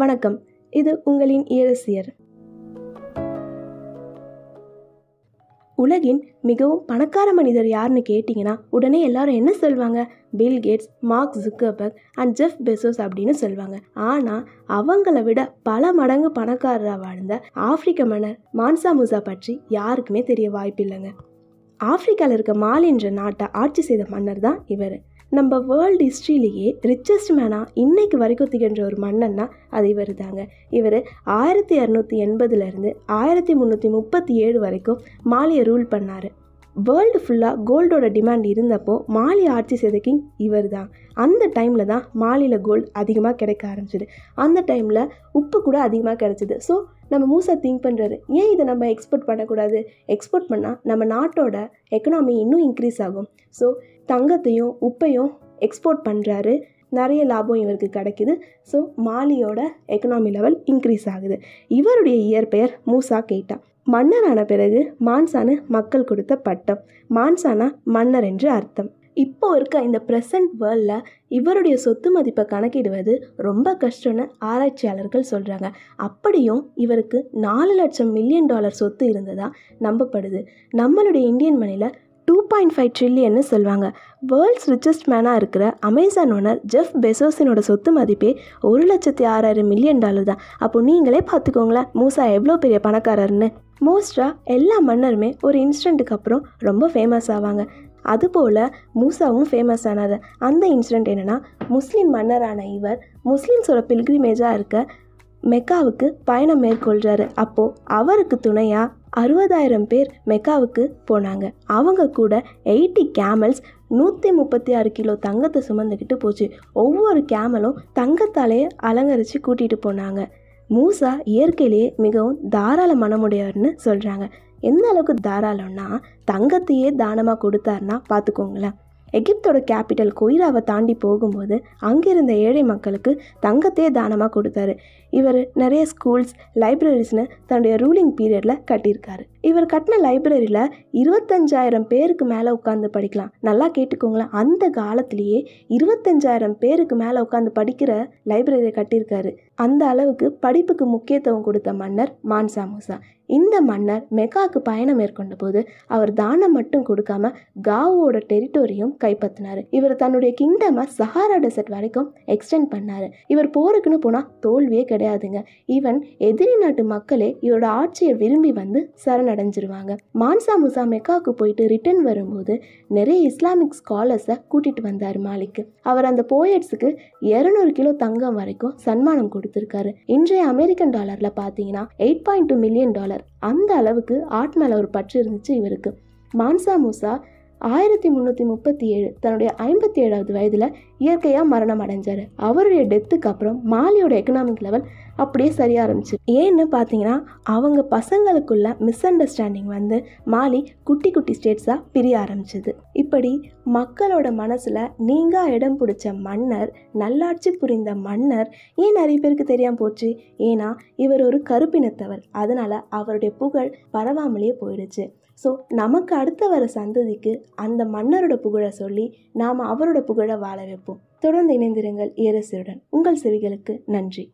வணக்கம். இது உங்களின் இயரசியர். உலகின் மிகவும் பணக்கார மனிதர் யாருன்னு கேட்டிங்கன்னா உடனே எல்லாரும் என்ன சொல்வாங்க? Bill Gates Mark Zuckerberg and Jeff Bezos அப்படின்னு சொல்லுவாங்க ஆனால் அவங்கள விட பல மடங்கு பணக்காரராக வாழ்ந்த ஆப்பிரிக்க மன்னர் மான்சா முசா பற்றி யாருக்குமே தெரிய வாய்ப்பில்லைங்க. ஆப்பிரிக்காவில் இருக்க மாலின்ற நாட்டை ஆட்சி செய்த மன்னர் தான் இவர். நம்ம வேர்ல்டு ஹிஸ்ட்ரியிலேயே ரிச்சஸ்ட் மேனாக இன்னைக்கு வரைக்கும் திகழ்ன்ற ஒரு மன்னன்னா அது இவர் தாங்க இவர் ஆயிரத்தி இரநூத்தி எண்பதுலேருந்து ஆயிரத்தி முந்நூற்றி முப்பத்தி ஏழு வரைக்கும் மாலியை ரூல் பண்ணார். வேர்ல்டு ஃபுல்லாக கோல்டோட டிமாண்ட் இருந்தப்போ மாலி ஆட்சி செய்த கிங் இவர் தான் அந்த டைமில் தான் மாலியில் கோல்டு அதிகமாக கிடைக்க ஆரம்பிச்சிது. அந்த டைமில் உப்பு கூட அதிகமாக கிடச்சிது. ஸோ நம்ம மூசா திங்க் பண்ணுறாரு ஏன் இதை நம்ம எக்ஸ்போர்ட் பண்ணக்கூடாது? எக்ஸ்போர்ட் பண்ணால் நம்ம நாட்டோட எக்கனாமி இன்னும் இன்க்ரீஸ் ஆகும். ஸோ தங்கத்தையும் உப்பையும் எக்ஸ்போர்ட் பண்ணுறாரு நிறைய லாபம் இவருக்கு கிடைக்குது. ஸோ மாலியோட எக்கனாமி லெவல் இன்க்ரீஸ் ஆகுது. இவருடைய இயற்பெயர் மூசா கேட்டா மன்னரான பிறகு மான்சானு மக்கள் கொடுத்த பட்டம். மான்சானா மன்னர் என்று அர்த்தம். இப்போ இருக்க இந்த ப்ரெசன்ட் வேர்ல்டில் இவருடைய சொத்து மதிப்பை கணக்கிடுவது ரொம்ப கஷ்டம்னு ஆராய்ச்சியாளர்கள் சொல்கிறாங்க அப்படியும் இவருக்கு நாலு லட்சம் மில்லியன் டாலர் சொத்து இருந்ததாக நம்பப்படுது. நம்மளுடைய இந்தியன் மணியில் டூ பாயிண்ட் ஃபைவ் ட்ரில்லியன்னு சொல்லுவாங்க. வேர்ல்ட்ஸ் ரிச்சஸ்ட் மேனாக இருக்கிற அமேசான் ஓனர் ஜெஃப் பெசோஸினோட சொத்து மதிப்பே ஒரு லட்சத்தி ஆறாயிரம் மில்லியன் டாலர் தான். அப்போ நீங்களே பார்த்துக்கோங்களேன் மூசா எவ்வளோ பெரிய பணக்காரர்னு. மோஸ்ட்டாக எல்லா மன்னருமே ஒரு இன்சிடெண்ட்டுக்கு அப்புறம் ரொம்ப ஃபேமஸ் ஆவாங்க. அதுபோல் மூசாவும் ஃபேமஸ் ஆனார் அந்த இன்சிடெண்ட் என்னென்னா முஸ்லீம் மன்னரான இவர் முஸ்லீம்ஸோட பில்கிரிமேஜாக இருக்க மெக்காவுக்கு பயணம் மேற்கொள்கிறாரு அப்போது அவருக்கு துணையாக அறுபதாயிரம் பேர் மெக்காவுக்கு போனாங்க. அவங்க கூட எயிட்டி கேமல்ஸ் நூற்றி முப்பத்தி ஆறு கிலோ தங்கத்தை சுமந்துக்கிட்டு போச்சு. ஒவ்வொரு கேமலும் தங்கத்தாலே அலங்கரித்து கூட்டிகிட்டு போனாங்க. மூசா இயற்கையிலேயே மிகவும் தாராள மனமுடையவர்னு சொல்கிறாங்க எந்த அளவுக்கு தாராளம்னா தங்கத்தையே தானமாக கொடுத்தாருன்னா பார்த்துக்கோங்களேன் எகிப்தோட கேபிட்டல் கொய்ராவை தாண்டி போகும்போது அங்கிருந்த ஏழை மக்களுக்கு தங்கத்தையே தானமாக கொடுத்தாரு. இவர் நிறைய ஸ்கூல்ஸ் லைப்ரரிஸ்னு தன்னுடைய ரூலிங் பீரியடில் கட்டியிருக்காரு. இவர் கட்டின லைப்ரரியில் இருபத்தஞ்சாயிரம் பேருக்கு மேலே உட்காந்து படிக்கலாம். நல்லா கேட்டுக்கோங்களேன் அந்த காலத்திலேயே இருபத்தஞ்சாயிரம் பேருக்கு மேலே உட்காந்து படிக்கிற லைப்ரரியை கட்டியிருக்காரு. அந்த அளவுக்கு படிப்புக்கு முக்கியத்துவம் கொடுத்த மன்னர் மான்சா மூசா. இந்த மன்னர் மெக்காவுக்கு பயணம் மேற்கொண்ட போது அவர் தானம் மட்டும் கொடுக்காம காவோட டெரிட்டோரியும் கைப்பற்றினார். இவர் தன்னுடைய கிங்டமை சஹாரா டெசர்ட் வரைக்கும் எக்ஸ்டெண்ட் பண்ணார். இவர் போருக்குன்னு போனால் தோல்வியே கிடையாதுங்க. ஈவன் எதிரி நாட்டு மக்களே இவரோட ஆட்சியை விரும்பி வந்து சரணடைஞ்சிருவாங்க. மான்சா முசா மெக்காவுக்கு போயிட்டு ரிட்டர்ன் வரும்போது நிறைய இஸ்லாமிக் ஸ்காலர்ஸை கூட்டிகிட்டு வந்தார் மாலிக்கு. அவர் அந்த போயட்ஸுக்கு இரநூறு கிலோ தங்கம் வரைக்கும் சன்மானம் கொடுத்துருக்காரு. இன்றைய அமெரிக்கன் டாலரில் பார்த்தீங்கன்னா eight point two million dollar அந்த அளவுக்கு ஆட் மேலே ஒரு பற்று இருந்துச்சு இவருக்கு. மான்சா மூசா ஆயிரத்தி முந்நூற்றி முப்பத்தி ஏழு தன்னுடைய ஐம்பத்தி ஏழாவது வயதில் இயற்கையாக மரணம் அடைஞ்சார். அவருடைய டெத்துக்கு அப்புறம் மாலியோட எக்கனாமிக் லெவல் அப்படியே சரிய ஆரம்பிச்சு. ஏன்னு பார்த்தீங்கன்னா அவங்க பசங்களுக்குள்ள மிஸ் அண்டர்ஸ்டாண்டிங் வந்து மாலி குட்டி குட்டி ஸ்டேட்ஸாக பிரிய ஆரம்பிச்சது. இப்படி மக்களோட மனசில் நீங்கள் இடம் பிடிச்ச மன்னர் நல்லாட்சி புரிந்த மன்னர் ஏன் நிறைய பேருக்கு தெரியாமல் போச்சு? ஏன்னா இவர் ஒரு கருப்பினத்தவர். அதனால் அவருடைய புகழ் பரவாமலேயே போயிடுச்சு. ஸோ நமக்கு அடுத்த வர சந்ததிக்கு அந்த மன்னரோட புகழை சொல்லி நாம் அவரோட புகழை வாழ வைப்போம். தொடர்ந்து இணைந்திருங்கள் ஏரசியுடன் உங்கள் செவிகளுக்கு நன்றி.